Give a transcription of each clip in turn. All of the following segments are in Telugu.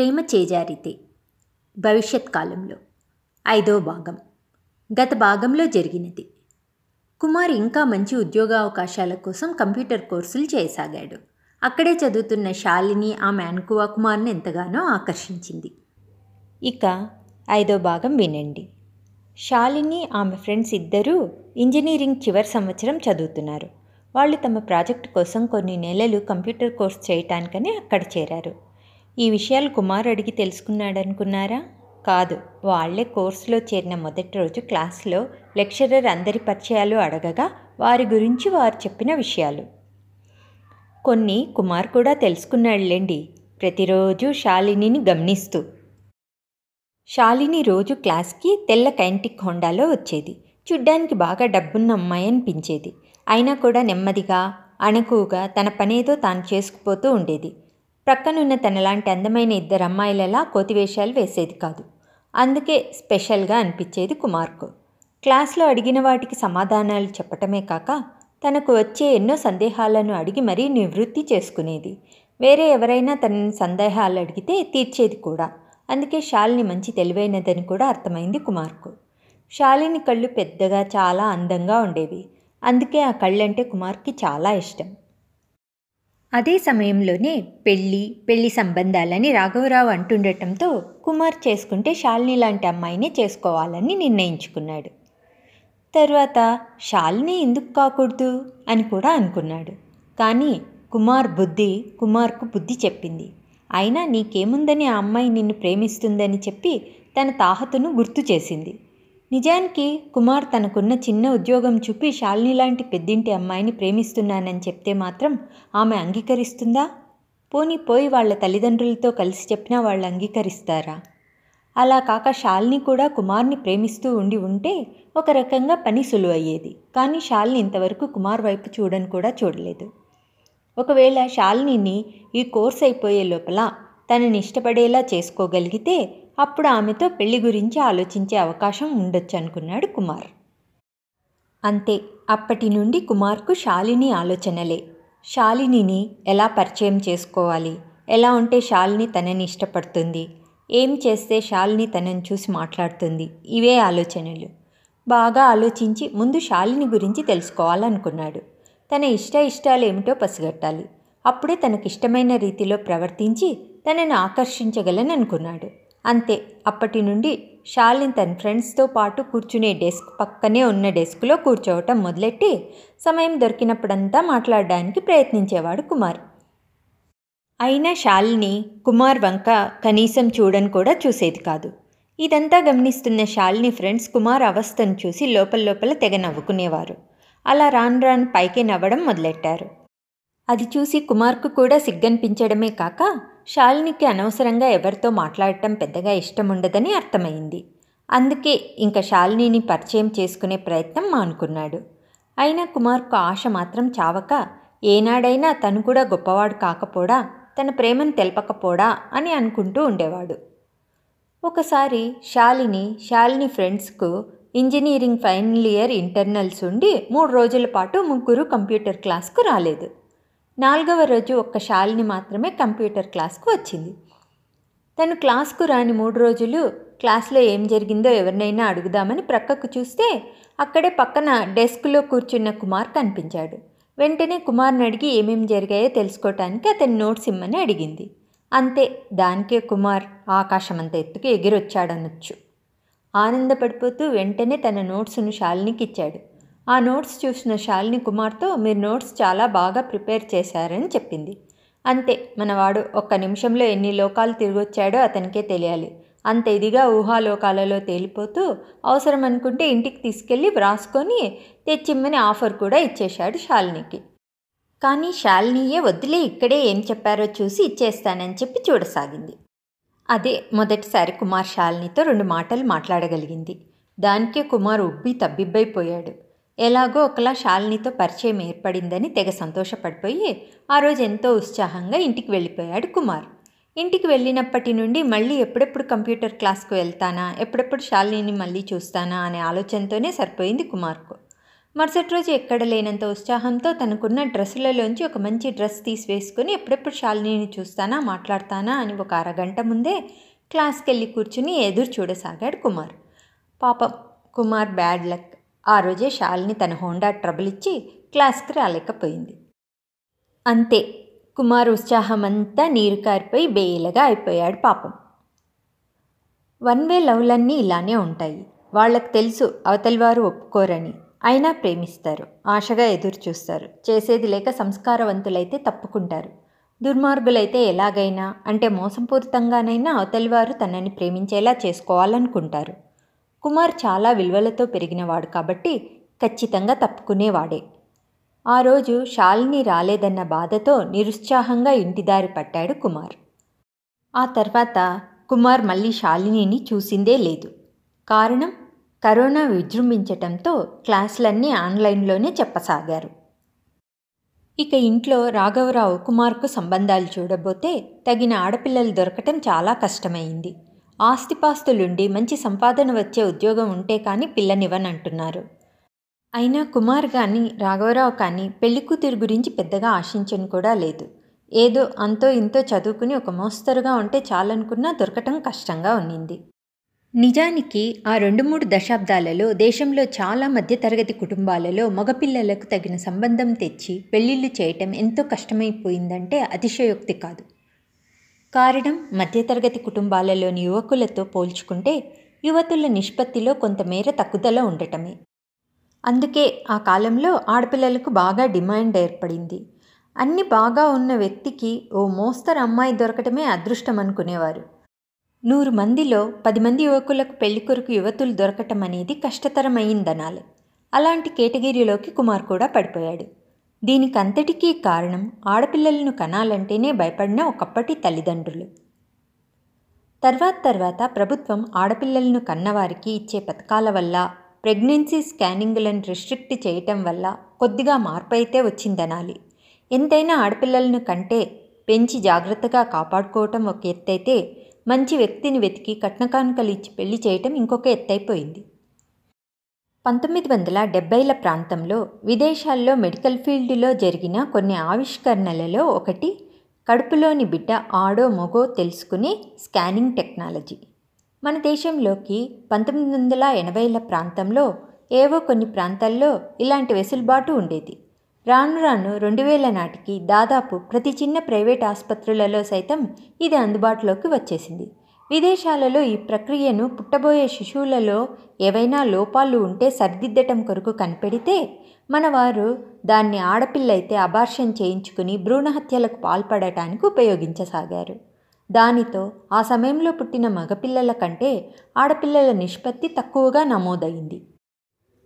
ప్రేమ చేజారితే. భవిష్యత్ కాలంలో. ఐదో భాగం. గత భాగంలో జరిగినది. కుమార్ ఇంకా మంచి ఉద్యోగ అవకాశాల కోసం కంప్యూటర్ కోర్సులు చేయసాగాడు. అక్కడే చదువుతున్న శాలిని ఆమె అనుకువ కుమార్ని ఎంతగానో ఆకర్షించింది. ఇక ఐదో భాగం వినండి. శాలిని ఆమె ఫ్రెండ్స్ ఇద్దరూ ఇంజనీరింగ్ చివరి సంవత్సరం చదువుతున్నారు. వాళ్ళు తమ ప్రాజెక్ట్ కోసం కొన్ని నెలలు కంప్యూటర్ కోర్స్ చేయటానికని అక్కడ చేరారు. ఈ విషయాలు కుమార్ అడిగి తెలుసుకున్నాడనుకున్నారా? కాదు వాళ్ళే కోర్సులో చేరిన మొదటి రోజు క్లాస్లో లెక్చరర్ అందరి పరిచయాలు అడగగా వారి గురించి వారు చెప్పిన విషయాలు. కొన్ని కుమార్ కూడా తెలుసుకున్నాడులేండి ప్రతిరోజు శాలినిని గమనిస్తూ. శాలిని రోజు క్లాస్కి తెల్ల కైంటిక్ హోండాలో వచ్చేది. చూడ్డానికి బాగా డబ్బున్న అమ్మాయి అనిపించేది. అయినా కూడా నెమ్మదిగా అణకువగా తన పనేదో తాను చేసుకుపోతూ ఉండేది. ప్రక్కనున్న తనలాంటి అందమైన ఇద్దరు అమ్మాయిలలా కోతివేషాలు వేసేది కాదు. అందుకే స్పెషల్గా అనిపించేది కుమార్కు. క్లాస్లో అడిగిన వాటికి సమాధానాలు చెప్పటమే కాక తనకు వచ్చే ఎన్నో సందేహాలను అడిగి మరీ నివృత్తి చేసుకునేది. వేరే ఎవరైనా తనని సందేహాలు అడిగితే తీర్చేది కూడా. అందుకే శాలిని మంచి తెలివైనదని కూడా అర్థమైంది కుమార్కు. శాలిని కళ్ళు పెద్దగా చాలా అందంగా ఉండేవి. అందుకే ఆ కళ్ళంటే కుమార్కి చాలా ఇష్టం. అదే సమయంలోనే పెళ్ళి పెళ్ళి సంబంధాలని రాఘవరావు అంటుండటంతో కుమార్ చేసుకుంటే శాలిని లాంటి అమ్మాయినే చేసుకోవాలని నిర్ణయించుకున్నాడు. తర్వాత శాలిని ఎందుకు కాకూడదు? అని కూడా అనుకున్నాడు. కానీ కుమార్ బుద్ధి కుమార్కు బుద్ధి చెప్పింది. అయినా నీకేముందని ఆ అమ్మాయి నిన్ను ప్రేమిస్తుందని చెప్పి తన తాహతును గుర్తు చేసింది. నిజానికి కుమార్ తనకున్న చిన్న ఉద్యోగం చూపి శాలిని లాంటి పెద్దింటి అమ్మాయిని ప్రేమిస్తున్నానని చెప్తే మాత్రం ఆమె అంగీకరిస్తుందా? పోనీ పోయి వాళ్ళ తల్లిదండ్రులతో కలిసి చెప్పినా వాళ్ళు అంగీకరిస్తారా? అలా కాక శాలిని కూడా కుమార్ని ప్రేమిస్తూ ఉండి ఉంటే ఒక రకంగా పని సులువయ్యేది కానీ శాలిని ఇంతవరకు కుమార్ వైపు చూడని కూడా చూడలేదు. ఒకవేళ శాలినిని ఈ కోర్స్ అయిపోయే లోపల తనని ఇష్టపడేలా చేసుకోగలిగితే అప్పుడు ఆమెతో పెళ్ళి గురించి ఆలోచించే అవకాశం ఉండొచ్చు అనుకున్నాడు కుమార్. అంతే అప్పటి నుండి కుమార్కు శాలిని ఆలోచనలే. శాలినిని ఎలా పరిచయం చేసుకోవాలి? ఎలా ఉంటే శాలిని తనని ఇష్టపడుతుంది? ఏం చేస్తే శాలిని తనని చూసి మాట్లాడుతుంది? ఇవే ఆలోచనలు. బాగా ఆలోచించి ముందు శాలిని గురించి తెలుసుకోవాలనుకున్నాడు. తన ఇష్ట ఇష్టాలు ఏమిటో పసిగట్టాలి. అప్పుడే తనకిష్టమైన రీతిలో ప్రవర్తించి తనని ఆకర్షించగలననుకున్నాడు. అంతే అప్పటి నుండి షాలిన్ తన ఫ్రెండ్స్తో పాటు కూర్చునే డెస్క్ పక్కనే ఉన్న డెస్క్లో కూర్చోవటం మొదలెట్టి సమయం దొరికినప్పుడంతా మాట్లాడడానికి ప్రయత్నించేవాడు కుమార్. అయినా షాలిని కుమార్ వంక కనీసం చూడని కూడా చూసేది కాదు. ఇదంతా గమనిస్తున్న షాలిని ఫ్రెండ్స్ కుమార్ అవస్థను చూసి లోపల లోపల తెగ నవ్వుకునేవారు. అలా రాను రాను పైకి నవ్వడం మొదలెట్టారు. అది చూసి కుమార్కు కూడా సిగ్గనిపించడమే కాక శాలినికి అనవసరంగా ఎవరితో మాట్లాడటం పెద్దగా ఇష్టం ఉండదని అర్థమైంది. అందుకే ఇంకా శాలినిని పరిచయం చేసుకునే ప్రయత్నం మానుకున్నాడు. అయినా కుమార్కు ఆశ మాత్రం చావక ఏనాడైనా తను కూడా గొప్పవాడు కాకపోడా తన ప్రేమను తెలపకపోడా అని అనుకుంటూ ఉండేవాడు. ఒకసారి శాలిని శాలిని ఫ్రెండ్స్కు ఇంజనీరింగ్ ఫైనల్ ఇయర్ ఇంటర్నల్స్ ఉండి మూడు రోజుల పాటు ముగ్గురు కంప్యూటర్ క్లాస్కు రాలేదు. నాలుగవ రోజు ఒక్క శాలిని మాత్రమే కంప్యూటర్ క్లాస్కు వచ్చింది. తను క్లాస్కు రాని మూడు రోజులు క్లాస్లో ఏం జరిగిందో ఎవరినైనా అడుగుదామని ప్రక్కకు చూస్తే అక్కడే పక్కన డెస్క్లో కూర్చున్న కుమార్ కనిపించాడు. వెంటనే కుమార్ని అడిగి ఏమేమి జరిగాయో తెలుసుకోవటానికి అతని నోట్స్ ఇమ్మని అడిగింది. అంతే దానికే కుమార్ ఆకాశమంత ఎత్తుకు ఎగిరొచ్చాడనొచ్చు. ఆనందపడిపోతూ వెంటనే తన నోట్స్ను శాలినికి ఇచ్చాడు. ఆ నోట్స్ చూసిన శాలిని కుమార్తో మీరు నోట్స్ చాలా బాగా ప్రిపేర్ చేశారని చెప్పింది. అంతే మనవాడు ఒక్క నిమిషంలో ఎన్ని లోకాలు తిరిగొచ్చాడో అతనికే తెలియాలి. అంత ఇదిగా ఊహాలోకాలలో తేలిపోతూ అవసరం అనుకుంటే ఇంటికి తీసుకెళ్ళి వ్రాసుకొని తెచ్చిమ్మని ఆఫర్ కూడా ఇచ్చేశాడు శాలినికి. కానీ శాలినియే వద్దులే ఇక్కడే ఏం చెప్పారో చూసి ఇచ్చేస్తానని చెప్పి చూడసాగింది. అదే మొదటిసారి కుమార్ శాలినితో రెండు మాటలు మాట్లాడగలిగింది. దానికే కుమార్ ఉబ్బి తబ్బిబ్బైపోయాడు. ఎలాగో ఒకలా శాలినితో పరిచయం ఏర్పడిందని తెగ సంతోషపడిపోయి ఆ రోజు ఎంతో ఉత్సాహంగా ఇంటికి వెళ్ళిపోయాడు కుమార్. ఇంటికి వెళ్ళినప్పటి నుండి మళ్ళీ ఎప్పుడెప్పుడు కంప్యూటర్ క్లాస్కు వెళ్తానా ఎప్పుడెప్పుడు శాలినిని మళ్ళీ చూస్తానా అనే ఆలోచనతోనే సరిపోయింది కుమార్కు. మరుసటి రోజు ఎక్కడ లేనంత ఉత్సాహంతో తనకున్న డ్రెస్సులలోంచి ఒక మంచి డ్రెస్ తీసి వేసుకుని ఎప్పుడెప్పుడు శాలినిని చూస్తానా మాట్లాడతానా అని ఒక అరగంట ముందే క్లాస్కి వెళ్ళి కూర్చుని ఎదురు చూడసాగాడు కుమార్. పాపం కుమార్ బ్యాడ్ లక్ ఆ రోజే శాలిని తన హోండా ట్రబుల్ ఇచ్చి క్లాస్కి రాలేకపోయింది. అంతే కుమార్ ఉత్సాహం అంతా నీరు కారిపోయి బేలగా అయిపోయాడు పాపం. వన్ వే లవ్లన్నీ ఇలానే ఉంటాయి. వాళ్ళకు తెలుసు అవతలి వారు ఒప్పుకోరని. అయినా ప్రేమిస్తారు ఆశగా ఎదురు చూస్తారు. చేసేది లేక సంస్కారవంతులైతే తప్పుకుంటారు. దుర్మార్గులైతే ఎలాగైనా అంటే మోసపూరితంగానైనా అవతలివారు తనని ప్రేమించేలా చేసుకోవాలనుకుంటారు. కుమార్ చాలా విలువలతో పెరిగినవాడు కాబట్టి ఖచ్చితంగా తప్పుకునేవాడే. ఆ రోజు శాలిని రాలేదన్న బాధతో నిరుత్సాహంగా ఇంటిదారి పట్టాడు కుమార్. ఆ తర్వాత కుమార్ మళ్ళీ శాలినిని చూసిందే లేదు. కారణం? కరోనా విజృంభించటంతో క్లాసులన్నీ ఆన్లైన్లోనే చెప్పసాగారు. ఇక ఇంట్లో రాఘవరావు కుమార్కు సంబంధాలు చూడబోతే తగిన ఆడపిల్లలు దొరకటం చాలా కష్టమైంది. ఆస్తిపాస్తులుండి మంచి సంపాదన వచ్చే ఉద్యోగం ఉంటే కానీ పిల్లనివ్వనంటున్నారు అయినా కుమార్ కానీ రాఘవరావు కానీ పెళ్ళి కూతురు గురించి పెద్దగా ఆశించని కూడా లేదు. ఏదో అంతో ఇంతో చదువుకుని ఒక మోస్తరుగా ఉంటే చాలనుకున్నా దొరకటం కష్టంగా ఉన్నింది. నిజానికి ఆ రెండు మూడు దశాబ్దాలలో దేశంలో చాలా మధ్యతరగతి కుటుంబాలలో మగపిల్లలకు తగిన సంబంధం తెచ్చి పెళ్ళిళ్ళు చేయటం ఎంతో కష్టమైపోయిందంటే అతిశయోక్తి కాదు. కారణం మధ్యతరగతి కుటుంబాలలోని యువకులతో పోల్చుకుంటే యువతుల నిష్పత్తిలో కొంతమేర తగ్గుదల ఉండటమే. అందుకే ఆ కాలంలో ఆడపిల్లలకు బాగా డిమాండ్ ఏర్పడింది. అన్ని బాగా ఉన్న వ్యక్తికి ఓ మోస్తరు అమ్మాయి దొరకటమే అదృష్టం అనుకునేవారు. నూరు మందిలో పది మంది యువకులకు పెళ్ళి కొరకు యువతులు దొరకటం అనేది కష్టతరమైందనాలి. అలాంటి కేటగిరీలోకి కుమార్ కూడా పడిపోయాడు. దీనికంతటికీ కారణం ఆడపిల్లలను కనాలంటేనే భయపడిన ఒకప్పటి తల్లిదండ్రులు. తర్వాత తర్వాత ప్రభుత్వం ఆడపిల్లలను కన్నవారికి ఇచ్చే పథకాల వల్ల ప్రెగ్నెన్సీ స్కానింగ్లను రిస్ట్రిక్ట్ చేయటం వల్ల కొద్దిగా మార్పు అయితే వచ్చిందనాలి. ఎంతైనా ఆడపిల్లలను కంటే పెంచి జాగ్రత్తగా కాపాడుకోవటం ఒక ఎత్తైతే మంచి వ్యక్తిని వెతికి కట్నకానుకలు ఇచ్చి పెళ్ళి చేయటం ఇంకొక ఎత్తైపోయింది. పంతొమ్మిది వందల డెబ్బైల ప్రాంతంలో విదేశాల్లో మెడికల్ ఫీల్డ్లో జరిగిన కొన్ని ఆవిష్కరణలలో ఒకటి కడుపులోని బిడ్డ ఆడో మొగో తెలుసుకునే స్కానింగ్ టెక్నాలజీ. మన దేశంలోకి పంతొమ్మిది వందల ఎనభైల ప్రాంతంలో ఏవో కొన్ని ప్రాంతాల్లో ఇలాంటి వెసులుబాటు ఉండేది. రాను రాను రెండు వేల నాటికి దాదాపు ప్రతి చిన్న ప్రైవేట్ ఆసుపత్రులలో సైతం ఇది అందుబాటులోకి వచ్చేసింది. విదేశాలలో ఈ ప్రక్రియను పుట్టబోయే శిశువులలో ఏవైనా లోపాలు ఉంటే సరిదిద్దటం కొరకు కనిపెడితే మనవారు దాన్ని ఆడపిల్లైతే అబార్షన్ చేయించుకుని భ్రూణహత్యలకు పాల్పడటానికి ఉపయోగించసాగారు. దానితో ఆ సమయంలో పుట్టిన మగపిల్లల కంటే ఆడపిల్లల నిష్పత్తి తక్కువగా నమోదైంది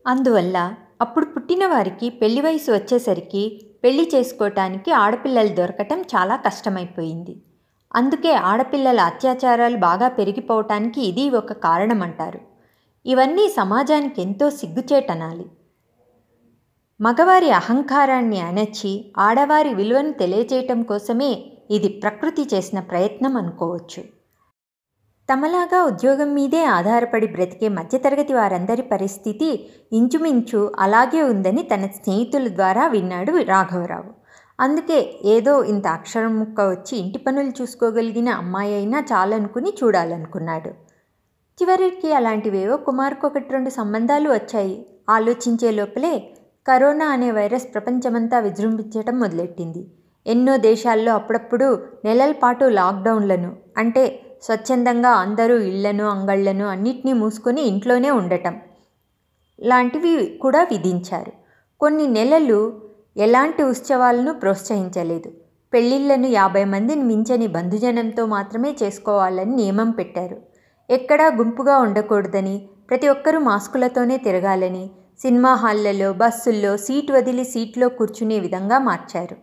అందువల్ల అప్పుడు పుట్టిన వారికి పెళ్ళి వయసు వచ్చేసరికి పెళ్ళి చేసుకోవటానికి ఆడపిల్లలు దొరకటం చాలా కష్టమైపోయింది. అందుకే ఆడపిల్లల అత్యాచారాలు బాగా పెరిగిపోవటానికి ఇది ఒక కారణం అంటారు ఇవన్నీ సమాజానికి ఎంతో సిగ్గుచేటనాలి. మగవారి అహంకారాన్ని అణచి ఆడవారి విలువను తెలియజేయటం కోసమే ఇది ప్రకృతి చేసిన ప్రయత్నం అనుకోవచ్చు. తమలాగా ఉద్యోగం మీదే ఆధారపడి బ్రతికే మధ్యతరగతి వారందరి పరిస్థితి ఇంచుమించు అలాగే ఉందని తన స్నేహితుల ద్వారా విన్నాడు రాఘవరావు. అందుకే ఏదో ఇంత అక్షరం ముక్క వచ్చి ఇంటి పనులు చూసుకోగలిగిన అమ్మాయి అయినా చాలనుకుని చూడాలనుకున్నాడు. చివరికి అలాంటివేవో కుమార్కు ఒకటి రెండు సంబంధాలు వచ్చాయి. ఆలోచించే లోపలే కరోనా అనే వైరస్ ప్రపంచమంతా విజృంభించడం మొదలెట్టింది. ఎన్నో దేశాల్లో అప్పుడప్పుడు నెలల పాటు లాక్డౌన్లను అంటే స్వచ్ఛందంగా అందరూ ఇళ్ళను అంగళ్ళను అన్నిటినీ మూసుకొని ఇంట్లోనే ఉండటం లాంటివి కూడా విధించారు. కొన్ని నెలలు ఎలాంటి ఉత్సవాలను ప్రోత్సహించలేదు. పెళ్ళిళ్ళను యాభై మందిని మించని బంధుజనంతో మాత్రమే చేసుకోవాలని నియమం పెట్టారు. ఎక్కడా గుంపుగా ఉండకూడదని ప్రతి ఒక్కరూ మాస్కులతోనే తిరగాలని సినిమా హాళ్ళలో బస్సుల్లో సీట్ వదిలి సీట్లో కూర్చునే విధంగా మార్చారు.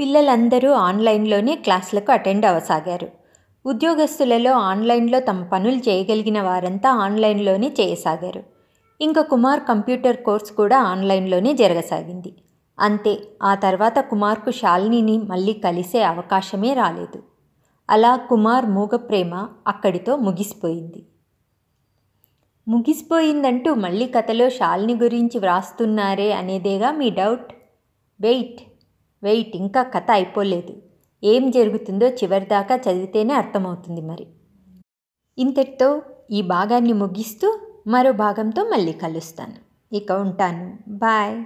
పిల్లలందరూ ఆన్లైన్లోనే క్లాసులకు అటెండ్ అవసాగారు. ఉద్యోగస్తులలో ఆన్లైన్లో తమ పనులు చేయగలిగిన వారంతా ఆన్లైన్లోనే చేయసాగారు. ఇంకా కుమార్ కంప్యూటర్ కోర్స్ కూడా ఆన్లైన్లోనే జరగసాగింది. అంతే ఆ తర్వాత కుమార్కు శాలినిని మళ్ళీ కలిసే అవకాశమే రాలేదు. అలా కుమార్ మూగ ప్రేమ అక్కడితో ముగిసిపోయింది. ముగిసిపోయిందంటూ మళ్ళీ కథలో శాలిని గురించి వ్రాస్తున్నారే అనేదేగా మీ డౌట్? వెయిట్ వెయిట్ ఇంకా కథ అయిపోలేదు. ఏం జరుగుతుందో చివరిదాకా చదివితేనే అర్థమవుతుంది మరి. ఇంతటితో ఈ భాగాన్ని ముగిస్తూ మరో భాగంతో మళ్ళీ కలుస్తాను. ఇక ఉంటాను. బాయ్.